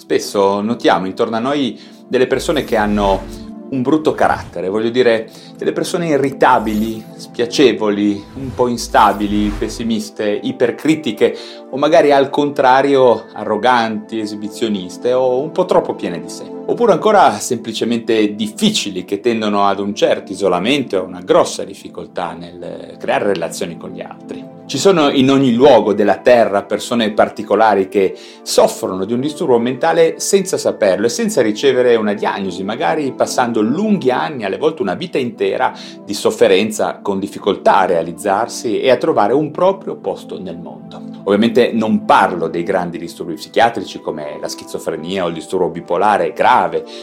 Spesso notiamo intorno a noi delle persone che hanno un brutto carattere, voglio dire, delle persone irritabili, spiacevoli, un po' instabili, pessimiste, ipercritiche o magari al contrario arroganti, esibizioniste o un po' troppo piene di sé. Oppure ancora semplicemente difficili che tendono ad un certo isolamento e a una grossa difficoltà nel creare relazioni con gli altri. Ci sono in ogni luogo della terra persone particolari che soffrono di un disturbo mentale senza saperlo e senza ricevere una diagnosi, magari passando lunghi anni, alle volte una vita intera, di sofferenza con difficoltà a realizzarsi e a trovare un proprio posto nel mondo. Ovviamente non parlo dei grandi disturbi psichiatrici come la schizofrenia o il disturbo bipolare grave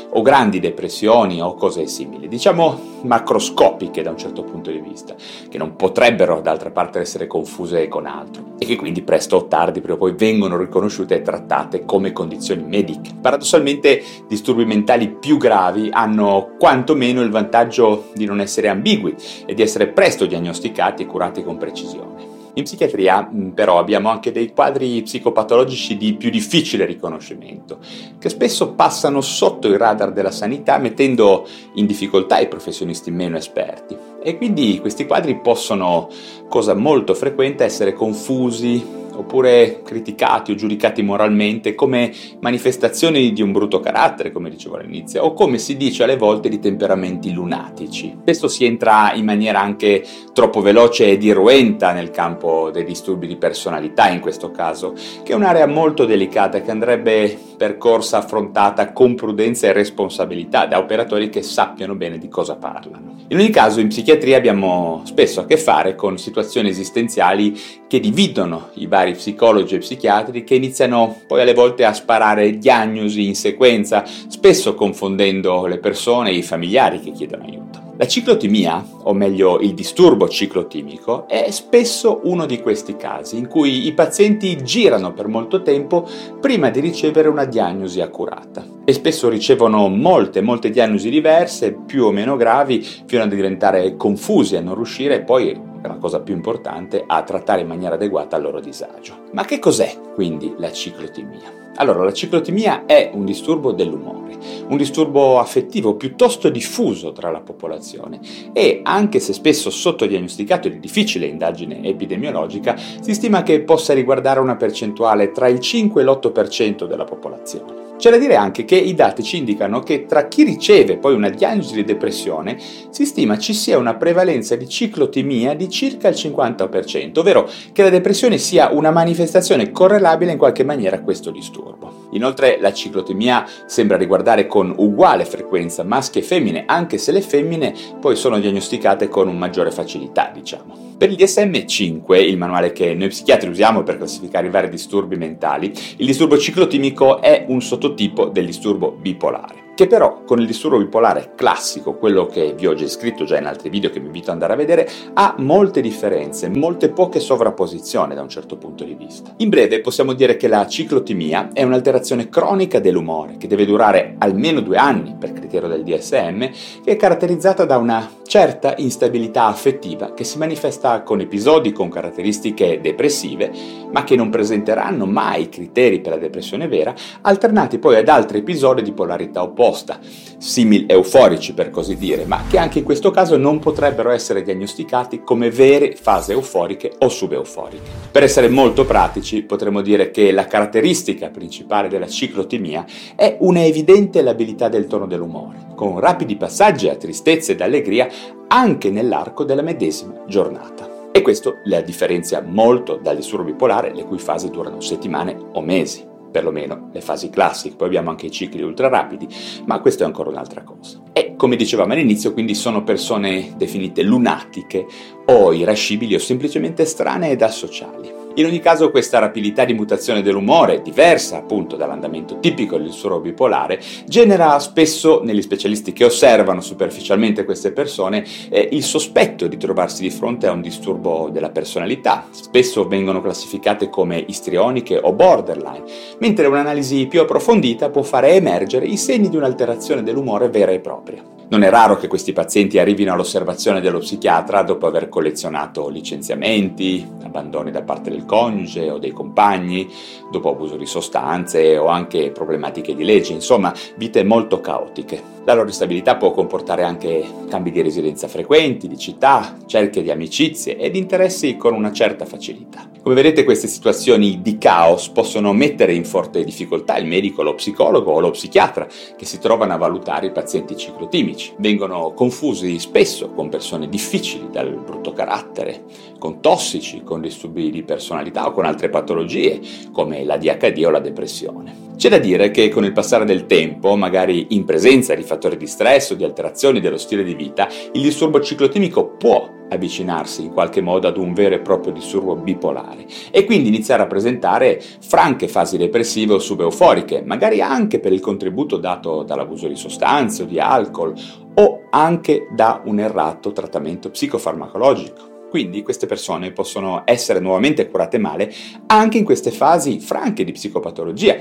o grandi depressioni o cose simili, diciamo macroscopiche da un certo punto di vista, che non potrebbero d'altra parte essere confuse con altro e che quindi presto o tardi prima o poi vengono riconosciute e trattate come condizioni mediche. Paradossalmente disturbi mentali più gravi hanno quantomeno il vantaggio di non essere ambigui e di essere presto diagnosticati e curati con precisione. In psichiatria mm, però abbiamo anche dei quadri psicopatologici di più difficile riconoscimento, che spesso passano sotto il radar della sanità mettendo in difficoltà i professionisti meno esperti. E quindi questi quadri possono, cosa molto frequente, essere confusi, oppure criticati o giudicati moralmente come manifestazioni di un brutto carattere, come dicevo all'inizio, o come si dice alle volte di temperamenti lunatici. Spesso si entra in maniera anche troppo veloce ed irruenta nel campo dei disturbi di personalità in questo caso, che è un'area molto delicata che andrebbe percorsa, affrontata con prudenza e responsabilità da operatori che sappiano bene di cosa parlano. In ogni caso in psichiatria abbiamo spesso a che fare con situazioni esistenziali che dividono i vari psicologi e psichiatri che iniziano poi alle volte a sparare diagnosi in sequenza, spesso confondendo le persone e i familiari che chiedono aiuto. La ciclotimia, o meglio il disturbo ciclotimico, è spesso uno di questi casi in cui i pazienti girano per molto tempo prima di ricevere una diagnosi accurata e spesso ricevono molte, molte diagnosi diverse, più o meno gravi, fino a diventare confusi, a non riuscire e poi è la cosa più importante, a trattare in maniera adeguata il loro disagio. Ma che cos'è quindi la ciclotimia? Allora, la ciclotimia è un disturbo dell'umore, un disturbo affettivo piuttosto diffuso tra la popolazione e, anche se spesso sottodiagnosticato di difficile indagine epidemiologica, si stima che possa riguardare una percentuale tra il 5 e l'8% della popolazione. C'è da dire anche che i dati ci indicano che tra chi riceve poi una diagnosi di depressione si stima ci sia una prevalenza di ciclotimia di circa il 50%, ovvero che la depressione sia una manifestazione correlabile in qualche maniera a questo disturbo. Inoltre la ciclotimia sembra riguardare con uguale frequenza maschi e femmine, anche se le femmine poi sono diagnosticate con maggiore facilità, diciamo. Per il DSM-5, il manuale che noi psichiatri usiamo per classificare i vari disturbi mentali, il disturbo ciclotimico è un sottotipo del disturbo bipolare che però con il disturbo bipolare classico, quello che vi ho già scritto già in altri video che vi invito ad andare a vedere, ha molte differenze, molte poche sovrapposizioni da un certo punto di vista. In breve possiamo dire che la ciclotimia è un'alterazione cronica dell'umore che deve durare almeno due anni per criterio del DSM, che è caratterizzata da una certa instabilità affettiva che si manifesta con episodi con caratteristiche depressive, ma che non presenteranno mai criteri per la depressione vera, alternati poi ad altri episodi di polarità opposta simil euforici per così dire, ma che anche in questo caso non potrebbero essere diagnosticati come vere fasi euforiche o subeuforiche. Per essere molto pratici, potremmo dire che la caratteristica principale della ciclotimia è una evidente labilità del tono dell'umore, con rapidi passaggi a tristezza ed allegria anche nell'arco della medesima giornata. E questo la differenzia molto dal disturbo bipolare, le cui fasi durano settimane o mesi perlomeno le fasi classiche, poi abbiamo anche i cicli ultra rapidi, ma questo è ancora un'altra cosa. E come dicevamo all'inizio, quindi sono persone definite lunatiche o irascibili o semplicemente strane ed asociali. In ogni caso questa rapidità di mutazione dell'umore, diversa appunto dall'andamento tipico del disturbo bipolare, genera spesso negli specialisti che osservano superficialmente queste persone eh, il sospetto di trovarsi di fronte a un disturbo della personalità. Spesso vengono classificate come istrioniche o borderline, mentre un'analisi più approfondita può fare emergere i segni di un'alterazione dell'umore vera e propria. Non è raro che questi pazienti arrivino all'osservazione dello psichiatra dopo aver collezionato licenziamenti, abbandoni da parte del coniuge o dei compagni, dopo abuso di sostanze o anche problematiche di legge, insomma vite molto caotiche. La loro instabilità può comportare anche cambi di residenza frequenti, di città, cerche di amicizie ed interessi con una certa facilità. Come vedete queste situazioni di caos possono mettere in forte difficoltà il medico, lo psicologo o lo psichiatra che si trovano a valutare i pazienti ciclotimici. Vengono confusi spesso con persone difficili dal brutto carattere, con tossici, con disturbi di personalità o con altre patologie come la DHD o la depressione. C'è da dire che con il passare del tempo, magari in presenza di fattori di stress o di alterazioni dello stile di vita, il disturbo ciclotimico può avvicinarsi in qualche modo ad un vero e proprio disturbo bipolare e quindi iniziare a presentare franche fasi depressive o subeuforiche, magari anche per il contributo dato dall'abuso di sostanze o di alcol o anche da un errato trattamento psicofarmacologico. Quindi queste persone possono essere nuovamente curate male anche in queste fasi franche di psicopatologia.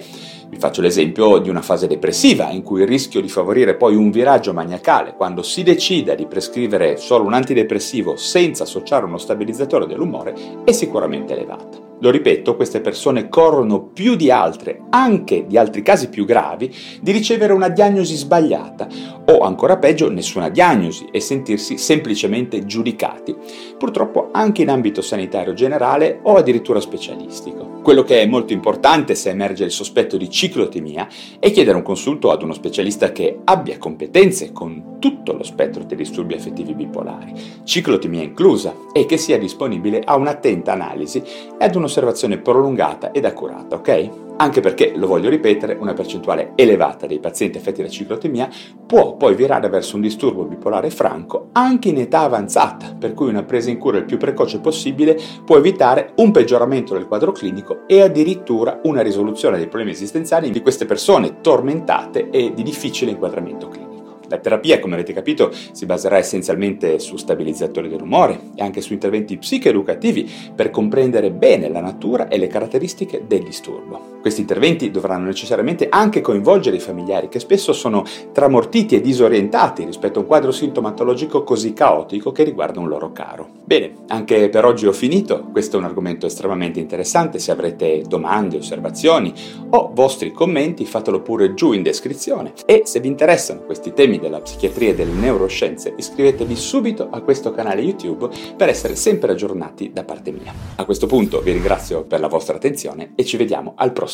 Vi faccio l'esempio di una fase depressiva in cui il rischio di favorire poi un viraggio maniacale quando si decida di prescrivere solo un antidepressivo senza associare uno stabilizzatore dell'umore è sicuramente elevato. Lo ripeto, queste persone corrono più di altre, anche di altri casi più gravi, di ricevere una diagnosi sbagliata o ancora peggio nessuna diagnosi e sentirsi semplicemente giudicati, purtroppo anche in ambito sanitario generale o addirittura specialistico. Quello che è molto importante se emerge il sospetto di ciclotimia è chiedere un consulto ad uno specialista che abbia competenze con tutto lo spettro dei disturbi affettivi bipolari, ciclotimia inclusa, e che sia disponibile a un'attenta analisi e ad un'osservazione prolungata ed accurata, ok? Anche perché, lo voglio ripetere, una percentuale elevata dei pazienti affetti da ciclotimia può poi virare verso un disturbo bipolare franco anche in età avanzata, per cui una presa in cura il più precoce possibile può evitare un peggioramento del quadro clinico e addirittura una risoluzione dei problemi esistenziali di queste persone tormentate e di difficile inquadramento clinico. La terapia, come avete capito, si baserà essenzialmente su stabilizzatori dell'umore e anche su interventi psicoeducativi per comprendere bene la natura e le caratteristiche del disturbo. Questi interventi dovranno necessariamente anche coinvolgere i familiari che spesso sono tramortiti e disorientati rispetto a un quadro sintomatologico così caotico che riguarda un loro caro. Bene, anche per oggi ho finito, questo è un argomento estremamente interessante, se avrete domande, osservazioni o vostri commenti fatelo pure giù in descrizione e se vi interessano questi temi della psichiatria e delle neuroscienze, iscrivetevi subito a questo canale YouTube per essere sempre aggiornati da parte mia. A questo punto vi ringrazio per la vostra attenzione e ci vediamo al